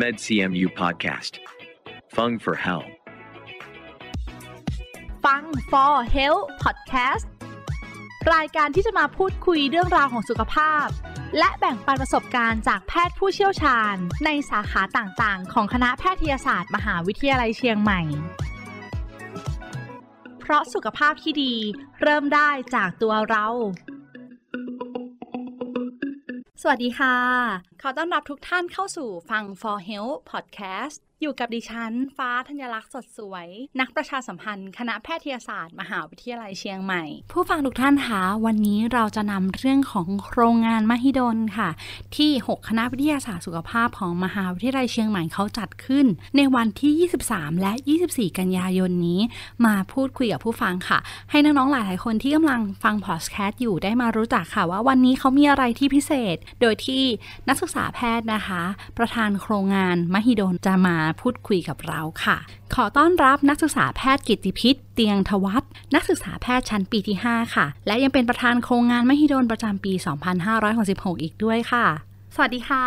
MedCMU Podcast. Fung for Hell. ฟัง for health podcast รายการที่จะมาพูดคุยเรื่องราวของสุขภาพ และแบ่งปันประสบการณ์จากแพทย์ผู้เชี่ยวชาญ ในสาขาต่างๆ ของคณะแพทยศาสตร์ มหาวิทยาลัยเชียงใหม่ เพราะสุขภาพที่ดีเริ่มได้จากตัวเรา สวัสดีค่ะ อต้อนรับทุกท่านเข้าสู่ฟัง for health podcast อยู่กับดิฉัน ฟ้าธัญลักษณ์สดสวย นักประชาสัมพันธ์ คณะแพทยศาสตร์ มหาวิทยาลัยเชียงใหม่ ผู้ฟังทุกท่านคะวันนี้เราจะนำเรื่องของโครงงานมหิดลค่ะ ที่ 6 คณะวิทยาศาสตร์สุขภาพของมหาวิทยาลัยเชียงใหม่เขาจัดขึ้น ในวันที่ 23 และ 24 กันยายนนี้ มาพูดคุยกับผู้ฟังค่ะ ให้น้องๆหลายๆคนที่กำลังฟังพอดแคสต์อยู่ได้มารู้จักค่ะว่าวันนี้เขามีอะไรที่พิเศษ โดยที่นักศึกษาแพทย์นะคะ ประธานโครงงานมหิดลจะมาพูดคุยกับเราค่ะ ขอต้อนรับนักศึกษาแพทย์กิตติพิษเตียงทวัฒนักศึกษาแพทย์ชั้นปีที่ 5 ค่ะ และยังเป็นประธานโครงงานมหิดลประจำปี 2566 อีกด้วยค่ะ สวัสดีค่ะ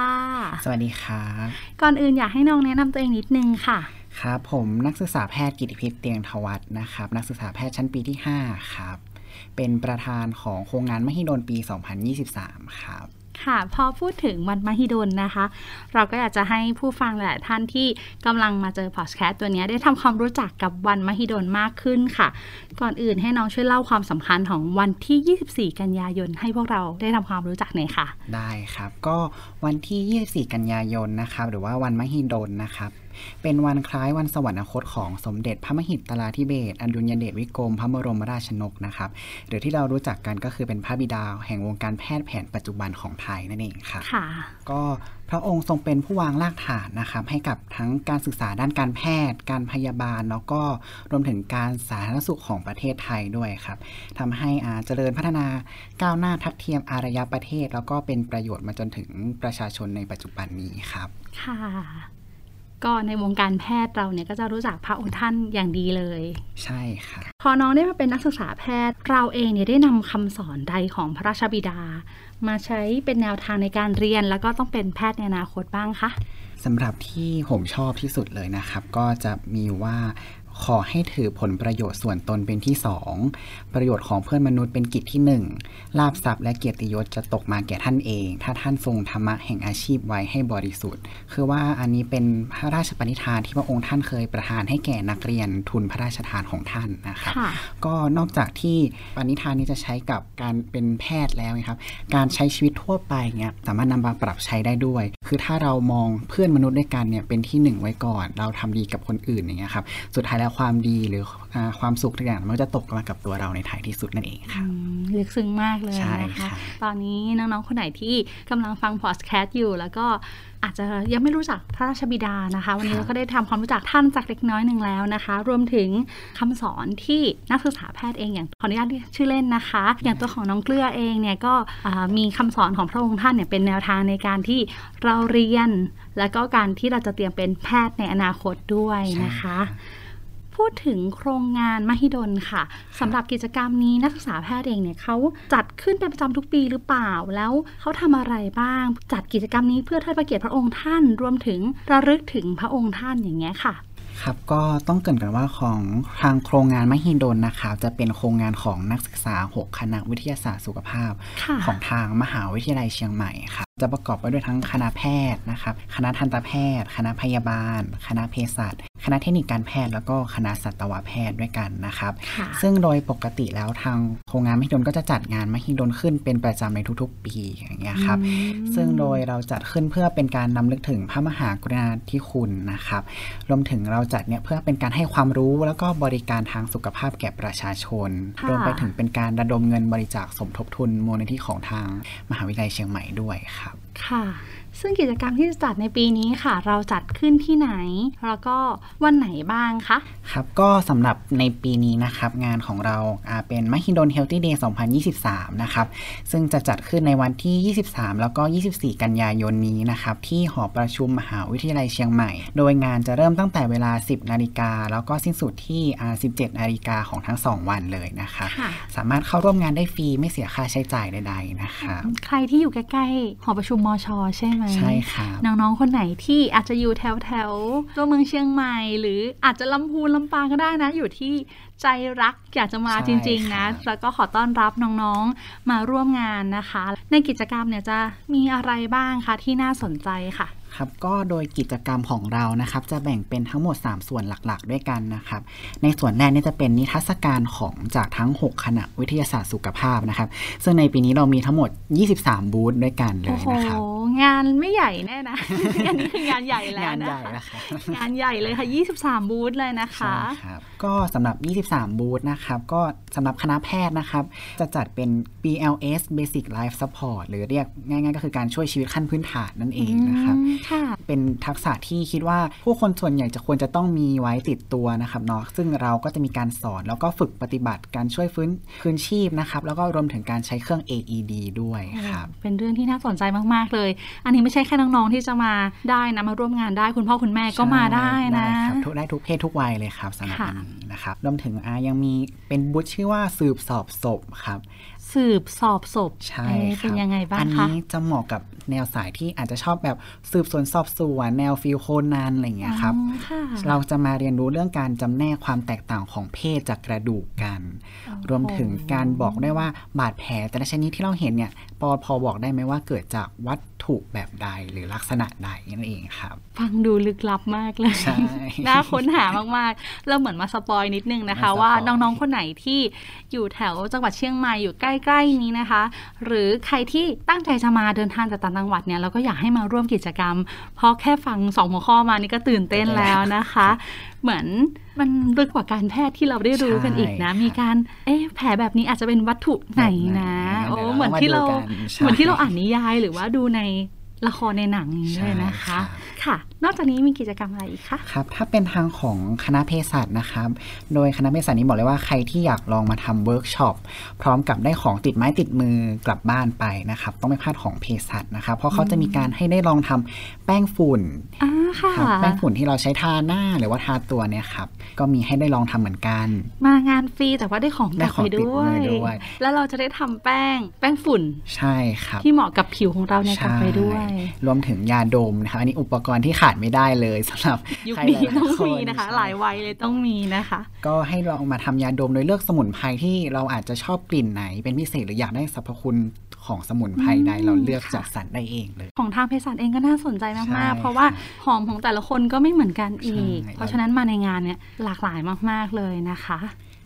สวัสดีครับก่อนอื่นอยากให้น้องแนะนำตัวเองนิดนึงค่ะครับผมนักศึกษาแพทย์กิติพิษเตียงทวัฒนะครับ นักศึกษาแพทย์ชั้นปีที่ 5 ครับ เป็นประธานของโครงงานมหิดลปี 2023 ครับ ค่ะ พอพูดถึงวันมหิดลนะคะ เราก็อยากจะให้ผู้ฟังหลายท่านที่กำลังมาเจอพอดแคสต์ตัวนี้ได้ทำความรู้จักกับวันมหิดลมากขึ้นค่ะ ก่อนอื่นให้น้องช่วยเล่าความสำคัญของวันที่ 24 กันยายน ให้พวกเราได้ทำความรู้จักหน่อยค่ะ ได้ครับ ก็วันที่ 24 กันยายนนะครับ หรือว่าวันมหิดลนะครับ เป็นวันคล้ายวันสวรรคตของสมเด็จพระมหิดลาธิเบศรอดุลยเดชวิกรมพระบรมราชนกนะครับ หรือที่เรารู้จักกันก็คือเป็นพระบิดาแห่งวงการแพทย์แผนปัจจุบันของไทยนั่นเองครับค่ะก็พระองค์ทรงเป็นผู้วางรากฐานนะครับ ให้กับทั้งการศึกษาด้านการแพทย์ การพยาบาลแล้วก็รวมถึงการสาธารณสุขของประเทศไทยด้วยครับทำให้อ่าเจริญพัฒนาก้าวหน้าทัดเทียมอารยประเทศ แล้วก็เป็นประโยชน์มาจนถึงประชาชนในปัจจุบันนี้ครับ ค่ะ ก็ในวงการแพทย์เราเนี่ยก็จะรู้จักพระองค์ท่านอย่างดีเลย ใช่ครับพอน้องได้มาเป็นนักศึกษาแพทย์ เราเองเนี่ยได้นำคำสอนใดของพระราชบิดา มาใช้เป็นแนวทางในการเรียน แล้วก็ต้องเป็นแพทย์ในอนาคตบ้างคะสำหรับที่ผมชอบที่สุดเลยนะครับ ก็จะมีว่า ขอให้ถือผลประโยชน์ส่วนตนเป็นที่2ประโยชน์ของเพื่อนมนุษย์เป็นกิจที่1ลาบทรัพย์และเกียรติยศจะตกมาแก่ท่านเอง ถ้าท่านทรงธรรมะแห่งอาชีพไว้ให้บริสุทธิ์ คือว่าอันนี้เป็นพระราชปณิธานที่พระองค์ท่านเคยประทานให้แก่นักเรียนทุนพระราชทานของท่านนะครับค่ะก็นอกจากที่ปณิธานนี้จะใช้กับการเป็นแพทย์แล้วนะครับ การใช้ชีวิตทั่วไปเนี่ยสามารถนำมาปรับใช้ได้ด้วย คือถ้าเรามองเพื่อนมนุษย์ด้วยกันเนี่ยเป็นที่หนึ่งไว้ก่อน เราทำดีกับคนอื่นอย่างเงี้ยครับ สุดท้ายแล้วความดีหรืออาความสุขทุกอย่างมันก็จะตกมากับตัวเราในท้ายที่สุดนั่นเองครับอืมลึกซึ้งมากเลยใช่นะคะค่ะตอนนี้น้องๆคนไหนที่กำลังฟังพอดแคสต์อยู่ แล้วก็อาจจะยังไม่รู้จักพระราชบิดานะคะ วันนี้เราก็ได้ทำความรู้จักท่านจากเล็กน้อยหนึ่งแล้วนะคะ รวมถึงคำสอนที่นักศึกษาแพทย์เองอย่างขออนุญาตเรียกชื่อเล่นนะคะ อย่างตัวของน้องเกลือเองเนี่ยก็อ่ามีคำสอนของพระองค์ท่านเนี่ยเป็นแนวทางในการที่เราเรียน แล้วก็การที่เราจะเตรียมเป็นแพทย์ในอนาคตด้วยนะคะ พูดถึงโครงงานมหิดลค่ะสำหรับกิจกรรมนี้นักศึกษาแพทย์เองเนี่ยเขาจัดขึ้นเป็นประจำทุกปีหรือเปล่าแล้วเขาทำอะไรบ้าง จัดกิจกรรมนี้เพื่อเทิดพระเกียรติพระองค์ท่านรวมถึงระลึกถึงพระองค์ท่านอย่างเงี้ยค่ะครับก็ต้องเกรินกันว่าของทางโครงงานมหิดลนะครับจะเป็นโครงงานของนักศึกษา 6 คณะวิทยาศาสตร์สุขภาพค่ะของทางมหาวิทยาลัยเชียงใหม่ครับจะประกอบไปด้วยทั้งคณะแพทย์นะครับ คณะทันตแพทย์ คณะพยาบาล คณะเภสัช คณะเทคนิคการแพทย์แล้วก็คณะสัตวแพทย์ด้วยกันนะครับค่ะซึ่งโดยปกติแล้วทางโครงงานมหิดลก็จะจัดงานมหิดลขึ้นเป็นประจำในทุกๆ ปีอย่างเงี้ยครับอืมซึ่งโดยเราจัดขึ้นเพื่อเป็นการนำลึกถึงพระมหากรุณาธิคุณนะครับ รวมถึงเราจัดเนี่ยเพื่อเป็นการให้ความรู้แล้วก็บริการทางสุขภาพแก่ประชาชนค่ะรวมไปถึงเป็นการระดมเงินบริจาคสมทบทุนมูลนิธิของทางมหาวิทยาลัยเชียงใหม่ด้วยครับ ค่ะ ซึ่งกิจกรรมที่จะจัดในปีนี้ค่ะ เราจัดขึ้นที่ไหน แล้วก็วันไหนบ้างคะ ครับก็สำหรับในปีนี้นะครับงานของเราอ่าเป็นมหิดล Healthy Day 2023 นะครับ ซึ่งจะจัดขึ้นในวันที่ 23 แล้วก็ 24 กันยายนนี้นะครับ ที่หอประชุมมหาวิทยาลัยเชียงใหม่ โดยงานจะเริ่มตั้งแต่เวลา 10 นาฬิกา แล้วก็สิ้นสุดที่อ่า17 นาฬิกาของทั้ง 2 วันเลยนะครับค่ะสามารถเข้าร่วมงานได้ฟรีไม่เสียค่าใช้จ่ายใดๆนะครับใครที่อยู่ใกล้ๆหอประชุมมอชอใช่ไหมใช่ครับน้องๆคนไหนที่อาจจะอยู่แถวแถวๆตัวเมืองเชียงใหม่หรืออาจจะลำพูนลำปางก็ได้นะ อยู่ที่ใจรักอยากจะมาใช่จริง ๆ นะครับแล้วก็ขอต้อนรับน้องๆมาร่วมงานนะคะ ในกิจกรรมเนี่ยจะมีอะไรบ้างคะที่น่าสนใจค่ะ ครับก็โดยกิจกรรมของเรานะครับ จะแบ่งเป็นทั้งหมด 3 ส่วนหลักๆ ด้วยกันนะครับ ในส่วนแรกนี่จะเป็นนิทรรศการของจากทั้ง 6 คณะวิทยาศาสตร์สุขภาพนะครับ ซึ่งในปีนี้เรามีทั้งหมด 23 บูธด้วยกันเลโอ้ยโหนะครับงานไม่ใหญ่แน่นะอันนี้คืองานใหญ่แล้วงานนะใหญ่คะนะครับงานใหญ่เลยค่ะ 23 บูธเลยนะคะใช่ครับก็สำหรับ 23 บูธนะครับก็สำหรับคณะแพทย์นะครับ จะจัดเป็น BLS Basic Life Support หรือเรียกง่าย ๆ ก็คือการช่วยชีวิตขั้นพื้นฐานนั่นเองนะครับอืมค่ะเป็นทักษะที่คิดว่าผู้คนส่วนใหญ่จะควรจะต้องมีไว้ติดตัวนะครับเนาะซึ่งเราก็จะมีการสอนแล้วก็ฝึกปฏิบัติการช่วยฟื้นคืนชีพนะครับ แล้วก็รวมถึงการใช้เครื่อง AED ด้วยครับเป็นเรื่องที่น่าสนใจมาก ๆ เลย อันนี้ไม่ใช่แค่น้อง ๆ ที่จะมาได้นะมาร่วมงานได้คุณพ่อคุณแม่ก็มาได้นะได้ครับทุกได้ทุกเพศทุกวัยเลยครับสำหรับค่ะอันนี้นะครับรวมถึงอ่ายังมีเป็นบูธชื่อว่าสืบสอบศพครับ สืบสอบศพใช่เอ๊ะครับเป็นยังไงบ้างอันคะนี้จะเหมาะกับแนวสายที่อาจจะชอบแบบสืบสวนสอบสวนแนวฟิลโคนันอะไรอย่างเงี้ยครับอ๋อค่ะเราจะมาเรียนรู้เรื่องการจำแนกความแตกต่างของเพศจากกระดูกกัน รวมถึงการบอกได้ว่าบาดแผลแต่ละชนิดที่เราเห็นเนี่ยปอพอบอกได้ไหมว่าเกิดจากวัตถุแบบใดหรือลักษณะใดนั่นเองครับ ฟังดูลึกลับมากเลยใช่น่าค้นหามากๆ เราเหมือนมา spoil นิดนึงนะคะมาสปอยว่าน้องๆคนไหนที่อยู่แถวจังหวัดเชียงใหม่อยู่ใกล้ๆนี้นะคะ หรือใครที่ตั้งใจจะมาเดินทางจากต่างจังหวัดเนี่ยเราก็อยากให้มาร่วมกิจกรรม เพราะแค่ฟังสองหัวข้อมานี่ก็ตื่นเต้นแล้วนะคะ เหมือนมันลึกกว่าการแพทย์ที่เราได้รู้กันอีกนะใช่มีการ เอ๊ะแผลแบบนี้อาจจะเป็นวัตถุไหนนะแบบไหนโอ้เดี๋ยวเหมือนที่เราเรามาดูกันใช่เหมือนที่เราอ่านนิยายหรือว่าดูใน ละครในหนังอย่างนี้เลยนะคะใช่ครับค่ะ นอกจากนี้มีกิจกรรมอะไรอีกคะครับ ถ้าเป็นทางของคณะเภสัชนะครับ โดยคณะเภสัชนี้บอกเลยว่าใครที่อยากลองมาทำเวิร์กช็อปพร้อมกับได้ของติดไม้ติดมือกลับบ้านไปนะครับ ต้องไม่พลาดของเภสัชนะครับ เพราะเขาจะมีการให้ได้ลองทำแป้งฝุ่นอ่า ค่ะครับแป้งฝุ่นที่เราใช้ทาหน้าหรือว่าทาตัวเนี่ยครับ ก็มีให้ได้ลองทำเหมือนกัน มางานฟรีแต่ว่าได้ของกได้ลับของไปติดด้วมืยอด้วย แล้วเราจะได้ทำแป้งแป้งฝุ่น ใช่ครับ ที่เหมาะกับผิวของเราเนี่ยกลับไปด้วยใช่รวมถึงยาดมนะครับอันนี้อุปกรณ์ที่ขาดไม่ได้เลยสำหรับยุคใครนี้หลายๆต้องคมีนะคะใช่หลายวัยเลยต้องมีนะคะ ก็ให้ลองมาทำยาดมโดยเลือกสมุนไพรที่เราอาจจะชอบกลิ่นไหนเป็นพิเศษหรืออยากได้สรรพคุณ ของสมุนไพรใดอืมเราเลือกค่ะจัดสรรได้เองเลย ของทางเภสัชเองก็น่าสนใจใช่มากๆ เพราะว่าหอมของแต่ละคนก็ไม่เหมือนกันอีกใช่เพราะฉะนั้นมาในงานเนี่ยหลากหลายมากๆเลยนะคะ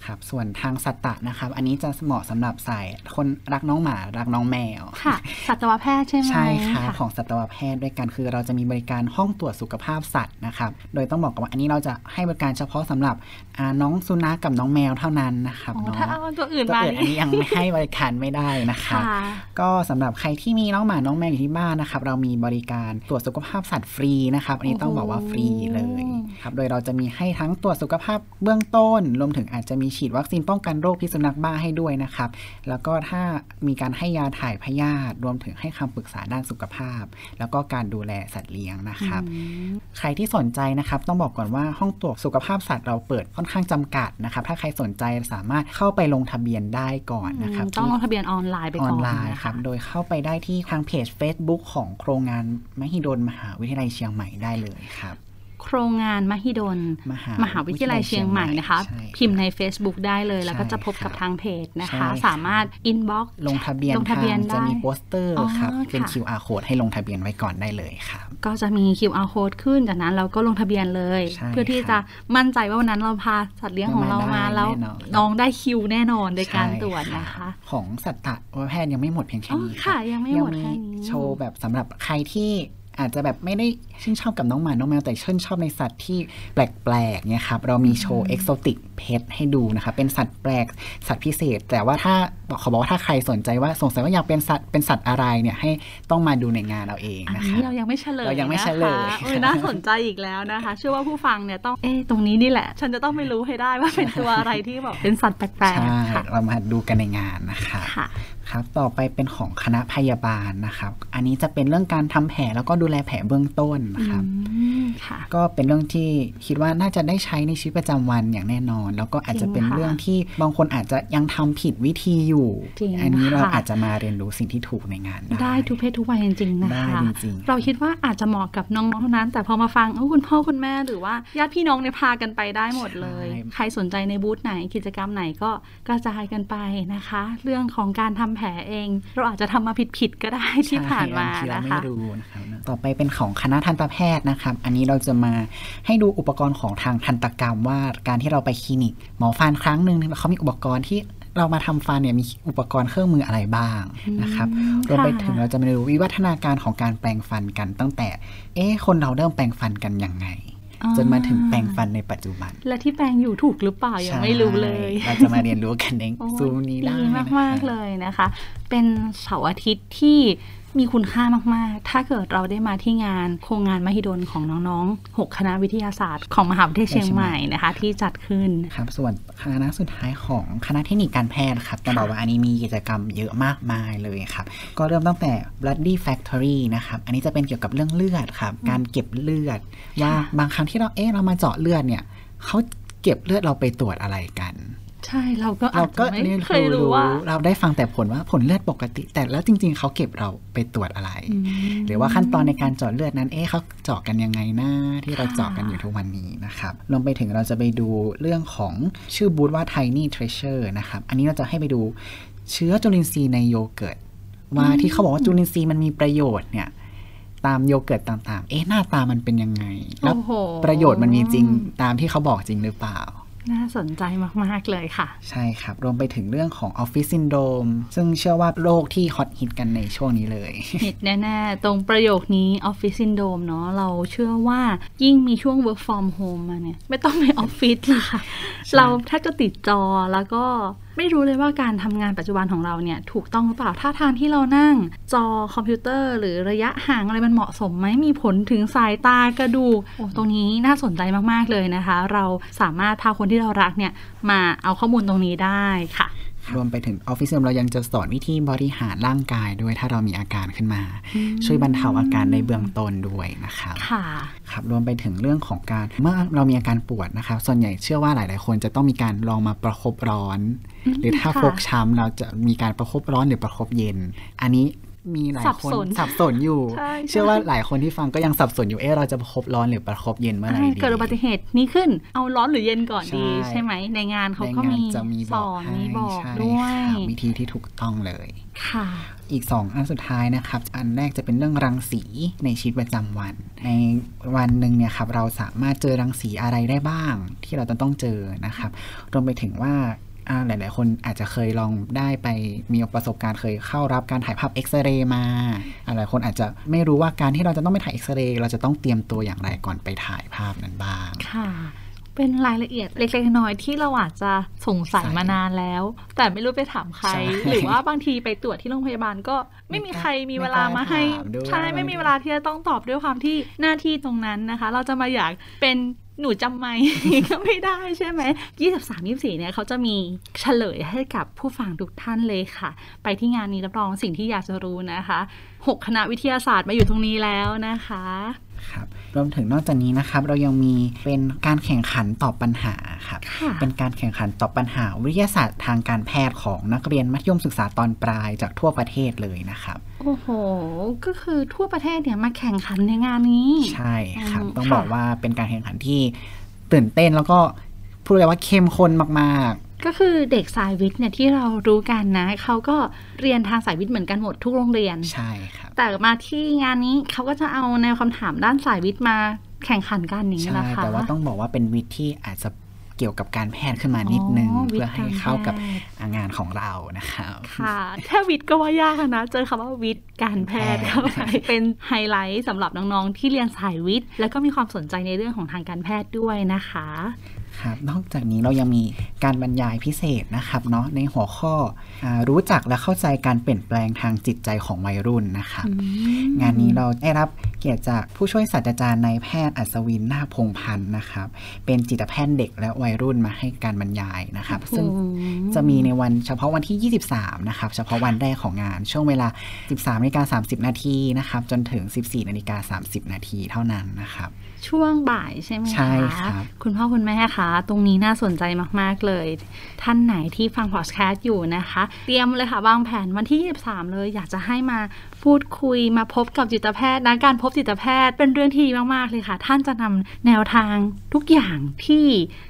ครับส่วนทางสัตตะนะครับ อันนี้จะเหมาะสำหรับสายคนรักน้องหมารักน้องแมวค่ะ สัตวแพทย์ใช่ไหมใช่ครับค่ะของสัตวแพทย์ด้วยกันคือ เราจะมีบริการห้องตรวจสุขภาพสัตว์นะครับ โดยต้องบอกกันว่าอันนี้เราจะให้บริการเฉพาะสำหรับอ่าน้องสุนัขกับน้องแมวเท่านั้นนะครับอ๋อเนาะถ้าเอาตัวอื่นตัวมาอื่นอันนี้ยังไม่ให้บริการไม่ได้นะครับค่ะก็สำหรับใครที่มีน้องหมาน้องแมวอยู่ที่บ้านนะครับ เรามีบริการตรวจสุขภาพสัตว์ฟรีนะครับ อันนี้ต้องบอกว่าฟรีเลยครับโดยเราจะมีให้ทั้งตรวจสุขภาพเบื้องต้น รวมถึงอาจจะมีฉีดวัคซีนป้องกันโรคพิษสุนัขบ้าให้ด้วยนะครับ แล้วก็ถ้ามีการให้ยาถ่ายพยาธิรวมถึงให้คำปรึกษาด้านสุขภาพ แล้วก็การดูแลสัตว์เลี้ยงนะครับอืมใครที่สนใจนะครับ ต้องบอกก่อนว่าห้องตรวจสุขภาพสัตว์เราเปิดค่อนข้างจำกัดนะครับ ถ้าใครสนใจสามารถเข้าไปลงทะเบียนได้ก่อนนะครับ ต้องที่ลงทะเบียนออนไลน์ไปอก่ออนนไลน์นะครับ โดยเข้าไปได้ที่ทางเพจ Facebook ของโครงงานมหิดลมหาวิทยาลัยเชียงใหม่ได้เลยครับ โครงงานมหิดลมหามหาวิทยาลัยเชียงใหม่นะคะใช่ครับพิมพ์ใน Facebook ได้เลย แล้วก็ใช่จะพบกับครับทางเพจนะใช่คะครับสามารถ inbox ลงทะเบียนลงทะเบียนทางจะได้มีโปสเตอร์อ๋อครับ เป็นค่ะ QR code ให้ลงทะเบียนไว้ก่อนได้เลยครับก็จะมี QR code ขึ้นจากนั้นเราก็ลงทะเบียนเลยใช่เพื่อที่ครัจะบมั่นใจว่าวันนั้นเราพาสัตว์เลี้ยงของเรามามาได้แล้วแน่นอนน้องได้คิวแน่นอนในการใช่ตรวจรับนะคะ ของสัตว์แพทย์ยังไม่หมดเพียงแค่อ๋อนี้ค่ะยังไม่หมดแค่นี้โชว์แบบสำหรับใครที่ อาจจะแบบไม่ได้ชื่นชอบกับน้องหมาน้องแมวแต่ชื่นชอบในสัตว์ที่แปลกๆเนี่ยครับเรามีโชว์ exotic pet ให้ดูนะครับเป็นสัตว์แปลกสัตว์พิเศษ แต่ว่าถ้าเขาบอกว่าถ้าใครสนใจว่าสงสัยว่าอยากเป็นสัตว์เป็นสัตว์อะไรเนี่ยให้ต้องมาดูในงานเราเองอันนะคนี้รับเรายังไม่เฉลยเรายังไม่เฉลยนะคะเออน่าสนใจอีกแล้วนะคะ เชื่อว่าผู้ฟังเนี่ยต้องเอ๊ะตรงนี้นี่แหละ ฉันจะต้องไปรู้ให้ได้ว่าเป็นตัวอะไรที่แบบเป็นสัตว์แปลกใช่ๆค่ะเรามาดูกันในงานนะครับค่ะครับต่อไปเป็นของคณะพยาบาลนะครับ อันนี้จะเป็นเรื่องการทำแผลแล้วก็ดูแลแผลเบื้องต้นนะครับอืมค่ะก็เป็นเรื่องที่คิดว่าน่าจะได้ใช้ในชีวิตประจำวันอย่างแน่นอน แล้วก็อาจจะเป็นจริงค่ะเรื่องที่บางคนอาจจะยังทำผิดวิธีอยู่จริงอันี้เราค่ะอาจจะมาเรียนรู้สิ่งที่ถูกในงาน ได้ได้ทุกเพศทุกวัยจริงๆนะได้คะจริงๆเราคิดว่าอาจจะเหมาะกับน้องๆเท่านั้น แต่พอมาฟังเออคุณพ่อคุณแม่หรือว่าญาติพี่น้องเนี่ยพากันไปได้หมดเลยใช่ใครสนใจในบูธไหนกิจกรรมไหนก็กระจายกันไปนะคะ เรื่องของการทำแผลเอง เราอาจจะทำมาผิดๆก็ได้ที่ผ่านมาใช่บงทีเรานะไม่คะรู้นะครับต่อไปเป็นของคณะทันตแพทย์นะครับ อันนี้เราจะมาให้ดูอุปกรณ์ของทางทันตกรรมว่าการที่เราไปคลินิก หมอฟันครั้งหนึ่งเขามีอุปกรณ์ที่เรามาทำฟันเนี่ยมีอุปกรณ์เครื่องมืออะไรบ้างนะครับอืมรวมไปค่ะถึงเราจะมาดูวิวัฒนาการของการแปลงฟันกันตั้งแต่ เอ๊ะคนเราเริ่มแปลงฟันกันยังไง จนมาถึงแปลงฟันในปัจจุบัน และที่แปลงอยู่ถูกหรือเปล่ายังไม่รู้เลยใช่เราจะมาเรียนรู้กันในโอ้ยซูมนี้ได้ดีนะมากๆเลยนะคะ เป็นเสาร์อาทิตย์ที่ มีคุณค่ามาก ๆ ถ้าเกิดเราได้มาที่งานโครงงานมหิดลของน้อง ๆ 6 คณะวิทยาศาสตร์ของมหาวิทยาลัยเชียงใหม่นะคะ ที่จัดขึ้นครับส่วนคณะสุดท้ายของคณะเทคนิคการแพทย์ครับต้องบอกว่าอันนี้มีกิจกรรมเยอะมากมายเลยครับ ก็เริ่มตั้งแต่ bloody factory นะครับ อันนี้จะเป็นเกี่ยวกับเรื่องเลือดครับ การเก็บเลือด ว่าบางครั้งที่เราเอ๊ะเรามาเจาะเลือดเนี่ยเขาเก็บเลือดเราไปตรวจอะไรกัน ใช่เราก็อาเราจก็จะไม่เรียนเคยรู้ว่า เราได้ฟังแต่ผลว่าผลเลือดปกติ แต่แล้วจริง ๆเขาเก็บเราไปตรวจอะไรอืมหรือว่าขั้นตอนในการเจาะเลือดนั้นเอ๊ะเขาเจาะกันยังไงนะที่เราค่ะเจาะกันอยู่ทุกวันนี้นะครับรวมไปถึงเราจะไปดูเรื่องของชื่อบูธว่า Tiny Treasure นะครับ อันนี้เราจะให้ไปดูเชื้อจุลินทรีย์ในโยเกิร์ตว่าที่เขาบอกว่าจุลินทรีย์มันมีประโยชน์เนี่ยตามโยเกิร์ตต่าง ๆ เอ๊ะหน้าตามันเป็นยังไง แล้วโอ้โหประโยชน์มันมีจริงตามที่เขาบอกจริงหรือเปล่า น่าสนใจมาก ๆ เลยค่ะ ใช่ครับ รวมไปถึงเรื่องของ office syndromeมซึ่งเชื่อว่าโรคที่ฮอตฮิตกันในช่วงนี้เลยผิดแน่ ๆ ตรงประโยคนี้ Office Syndrome เนาะเราเชื่อว่ายิ่งมีช่วง work from home มาเนี่ย ไม่ต้องไปออฟฟิศเลยค่ะใช่เราแทบจะติดจอแล้วก็ ไม่รู้เลยว่าการทำงานปัจจุบันของเราเนี่ยถูกต้องหรือเปล่าท่าทางที่เรานั่ง จอคอมพิวเตอร์ หรือระยะห่างอะไรมันเหมาะสมไหมมีผลถึงสายตากระดูกโอ้ตรงนี้น่าสนใจมากๆเลยนะคะ เราสามารถพาคนที่เรารักเนี่ยมาเอาข้อมูลตรงนี้ได้ค่ะ รวมไปถึงออฟฟิศเรายังจะสอนวิธีบริหารร่างกายด้วยถ้าเรามีอาการขึ้นมา ช่วยบรรเทาอาการในเบื้องต้นด้วยนะครับค่ะครับรวมไปถึงเรื่องของการเมื่อเรามีอาการปวดนะครับ ส่วนใหญ่เชื่อว่าหลาย ๆ คนจะต้องมีการลองมาประคบร้อนอืมหรือถ้าค่ะฟกช้ำเราจะมีการประคบร้อนหรือประคบเย็น อันนี้ มีหลายสับคนสนสับสนอยู่ใช่เชื่อว่าใช่หลายคนที่ฟังก็ยังสับสนอยู่เอ๊ะเราจะประคบร้อนหรือประคบเย็นเมื่อไหร่อ่าดีเกิดอุบัติเหตุนี้ขึ้นเอาร้อนหรือเย็นก่อนดี ใช่ใช่ไหมในงานเขาในก็งานมีจะมีสบอกอนให้มีบอกใช่ด้วยครับวิธีที่ถูกต้องเลยค่ะอีก 2 อันสุดท้ายนะครับ อันแรกจะเป็นเรื่องรังสีในชีวิตประจำวัน ในวันหนึ่งเนี่ยครับเราสามารถเจอรังสีอะไรได้บ้าง ที่เราจะต้องเจอนะครับ รวมไปถึงว่าอ่า หลาย ๆ คนอาจจะเคยลองได้ไปมีประสบการณ์เคยเข้ารับการถ่ายภาพเอ็กซเรย์มาอ่าหลายคนอาจจะไม่รู้ว่าการที่เราจะต้องไปถ่ายเอ็กซเรย์เราจะต้องเตรียมตัวอย่างไรก่อนไปถ่ายภาพนั้นบ้างค่ะเป็นรายละเอียดเล็กๆน้อยๆที่เราอาจจะสงสัยใช่มานานแล้ว แต่ไม่รู้ไปถามใครใช่หรือว่าบางทีไปตรวจที่โรงพยาบาลก็ไม่มีใครมีเวลามาให้ไม่กล้าถามด้วยใช่ไม่มีเวลาที่จะต้องตอบด้วยความที่หน้าที่ตรงนั้นนะคะ เราจะมาอยากเป็น หนูจำไม่ก็ไม่ได้ใช่ไหม23 24เนี่ยเขาจะมีเฉลยให้กับผู้ฟังทุกท่านเลยค่ะ ไปที่งานนี้รับรองสิ่งที่อยากจะรู้นะคะหกคณะวิทยาศาสตร์มาอยู่ตรงนี้แล้วนะคะครับรวมถึงนอกจากนี้นะครับ เรายังมีเป็นการแข่งขันตอบปัญหาครับค่ะเป็นการแข่งขันตอบปัญหาวิทยาศาสตร์ทางการแพทย์ของนักเรียนมัธยมศึกษาตอนปลายจากทั่วประเทศเลยนะครับ โอ้โห ก็คือทั่วประเทศเนี่ยมาแข่งขันในงานนี้ ใช่ครับอืมต้องค่ะบอกว่าเป็นการแข่งขันที่ตื่นเต้นแล้วก็พูดเลยว่าเข้มข้นมากก็คือเด็กสายวิทย์เนี่ยที่เรารู้กันนะ เขาก็เรียนทางสายวิทย์เหมือนกันหมดทุกโรงเรียนๆใช่ครับ แต่มาที่งานนี้เขาก็จะเอาแนวคำถามด้านสายวิทย์มาแข่งขันกันอย่างนี้ใช่นะคะ แต่ว่าต้องบอกว่าเป็นวิทย์ที่อาจจะ เกี่ยวกับการแพทย์ขึ้นมานิดนึงอ๋อวิทย์เพื่อให้เข้ากับการแพทย์งานของเรานะครับค่ะแค่วิทย์ก็ว่ายากแล้วนะ เจอคำว่าวิทย์การแพทย์แพทย์เข้าไปเป็นไฮไลท์สำหรับน้องๆที่เรียนสายวิทย์ แล้วก็มีความสนใจในเรื่องของทางการแพทย์ด้วยนะคะ ครับนอกจากนี้เรายังมีการบรรยายพิเศษนะครับเนาะในหัวข้ออารู้จักและเข้าใจการเปลี่ยนแปลงทางจิตใจของวัยรุ่นนะครับงานนี้เราได้รับเกียรติจากผู้ช่วยศาสตราจารย์นายแพทย์อัศวินนาคพงษ์พันธ์นะครับ เป็นจิตแพทย์เด็กและวัยรุ่นมาให้การบรรยายนะครับ ซึ่งอืมจะมีในวันเฉพาะวันที่ 23 นะครับ เฉพาะวันแรกของงาน ช่วงเวลา 13นาฬิกา30 นาทีนะครับ จนถึง 14นาฬิกา30 นาทีเท่านั้นนะครับ ช่วงบ่ายใช่ไหมคะใช่ครับ คุณพ่อคุณแม่คะตรงนี้น่าสนใจมาก ๆ เลย ท่านไหนที่ฟังพอดแคสต์อยู่นะคะ เตรียมเลยค่ะวางแผนวันที่ 23 เลย อยากจะให้มา พูดคุยมาพบกับจิตแพทย์นะการพบจิตแพทย์เป็นเรื่องที่ดีมาก ๆ เลยค่ะ ท่านจะนำแนวทางทุกอย่างที่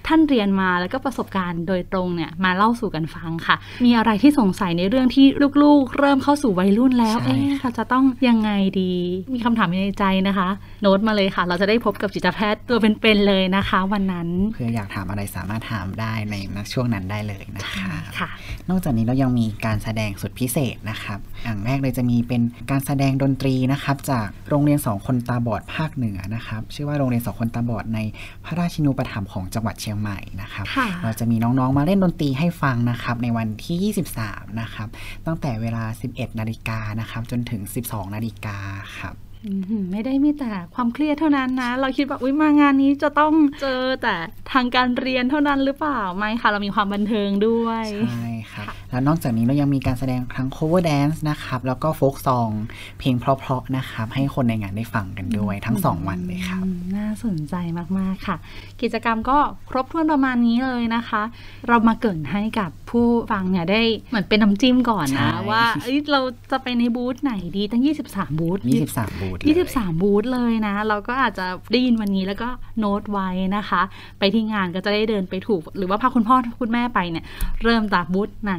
ท่านเรียนมาแล้วก็ประสบการณ์โดยตรงเนี่ยมาเล่าสู่กันฟังค่ะ มีอะไรที่สงสัยในเรื่องที่ลูก ๆ เริ่มเข้าสู่วัยรุ่นแล้วใช่เอ๊ะเราจะต้องยังไงดี มีคำถามอยู่ในใจนะคะ โน้ตมาเลยค่ะ เราจะได้พบกับจิตแพทย์ตัวเป็นๆเลยนะคะ วันนั้นเพื่ออยากถามอะไรสามารถถามได้ในช่วงนั้นได้เลยนะครับค่ะ นอกจากนี้เรายังมีการแสดงสุดพิเศษนะครับอย่างแรกเลยจะมีเป็นการแสดงดนตรีนะครับ จากโรงเรียนสองคนตาบอดภาคเหนือนะครับ ชื่อว่าโรงเรียนสองคนตาบอดในพระราชินูปถัมภ์ของจังหวัดเชียงใหม่นะครับค่ะเราจะมีน้องๆมาเล่นดนตรีให้ฟังนะครับในวันที่ 23 นะครับ ตั้งแต่เวลา 11 นาฬิกานะครับจนถึง 12 นาฬิกาครับอื้อหือ ไม่ได้มีแต่ความเครียดเท่านั้นนะ เราคิดว่าอุ้ยมางานนี้จะต้องเจอแต่ทางการเรียนเท่านั้นหรือเปล่าไม่ค่ะ เรามีความบันเทิงด้วยใช่ครับแล้วนอกจากนี้เรายังมีการแสดงทั้ง cover dance นะครับ แล้วก็ folk song เพลงเพราะๆนะครับ ให้คนในงานได้ฟังกันด้วยทั้ง 2 วันเลยครับอืมน่าสนใจมากๆค่ะ กิจกรรมก็ครบถ้วนประมาณนี้เลยนะคะ เรามาเกรินให้กับผู้ฟังเนี่ยได้เหมือนเป็นน้ำจิ้มก่อนใช่นะว่าเอ้ยเราจะไปในบูธไหนดีตั้ง 23 บูธ23 บูธเลย23 บูธเลยนะ เราก็อาจจะได้ยินวันนี้แล้วก็โน้ตไว้นะคะ ไปที่งานก็จะได้เดินไปถูก หรือว่าพาคุณพ่อคุณแม่ไปเนี่ย เริ่มจากบูธไหน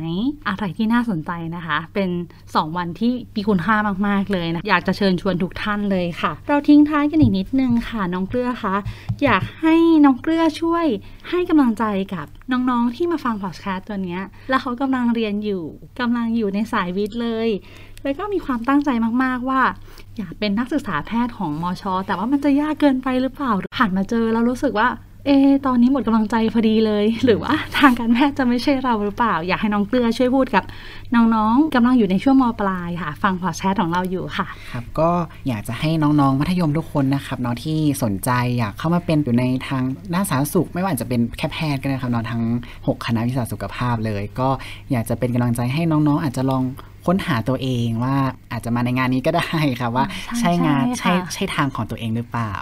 อะไรที่น่าสนใจนะคะ เป็น 2 วันที่มีคุณค่ามาก ๆ เลยนะ อยากจะเชิญชวนทุกท่านเลยค่ะ เราทิ้งท้ายกันอีกนิดนึงค่ะ น้องเกลือคะอยากให้น้องเกลือช่วยให้กำลังใจกับน้องๆที่มาฟังพอดแคสต์ตัวเนี้ยแล้วเขากำลังเรียนอยู่กำลังอยู่ในสายวิทย์เลย แล้วก็มีความตั้งใจมากๆว่า อยากเป็นนักศึกษาแพทย์ของมอชอแต่ว่ามันจะยากเกินไปหรือเปล่าผ่านมาเจอแล้วรู้สึกว่าเอ ตอนนี้หมดกำลังใจพอดีเลย หรือว่าทางการแพทย์จะไม่ใช่เราหรือเปล่า อยากให้น้องเกลือช่วยพูดกับน้องๆกำลังอยู่ในช่วงมปลายค่ะ ฟังพอแคสต์ของเราอยู่ค่ะ ครับ ก็อยากจะให้น้องๆมัธยมทุกคนนะครับเนาะที่สนใจอยากเข้ามาเป็นอยู่ในทางด้านสาธารณสุข ไม่ว่าจะเป็นแค่แพทย์ก็ได้ครับเนาะทั้ง 6 คณะวิชาสุขภาพเลย ก็อยากจะเป็นกำลังใจให้น้องๆ อาจจะลอง ค้นหาตัวเองว่าอาจจะมาในงานนี้ก็ได้ครับว่าใช่ใช่งานใช่ใช่ค่ะใช่ทางของตัวเองหรือเปล่า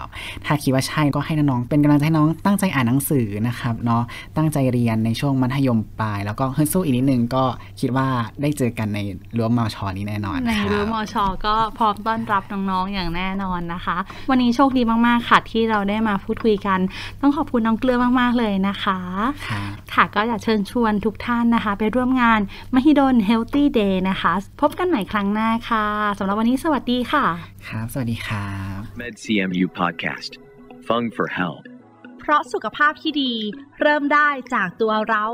ถ้าคิดว่าใช่ก็ให้น้องๆเป็นกำลังใจให้น้องตั้งใจอ่านหนังสือนะครับเนาะตั้งใจเรียนในช่วงมัธยมปลาย แล้วก็ฮึดสู้อีกนิดนึงก็คิดว่าได้เจอกันในรั้วมอชอนี้แน่นอนในครับรู้มอชอก็พร้อมต้อนรับน้องๆอย่างแน่นอนนะคะ วันนี้โชคดีมากๆค่ะที่เราได้มาพูดคุยกัน ต้องขอบคุณน้องเกลือมากๆเลยนะคะครับค่ะก็อยากเชิญชวนทุกท่านนะคะ ไปร่วมงานมหิดล Healthy Day นะคะพบกันใหม่ครั้งหน้าค่ะสำหรับวันนี้สวัสดีค่ะ ครับ สวัสดีครับ MedCMU Podcast. Fung for Health. เพราะสุขภาพที่ดี เริ่มได้จากตัวเรา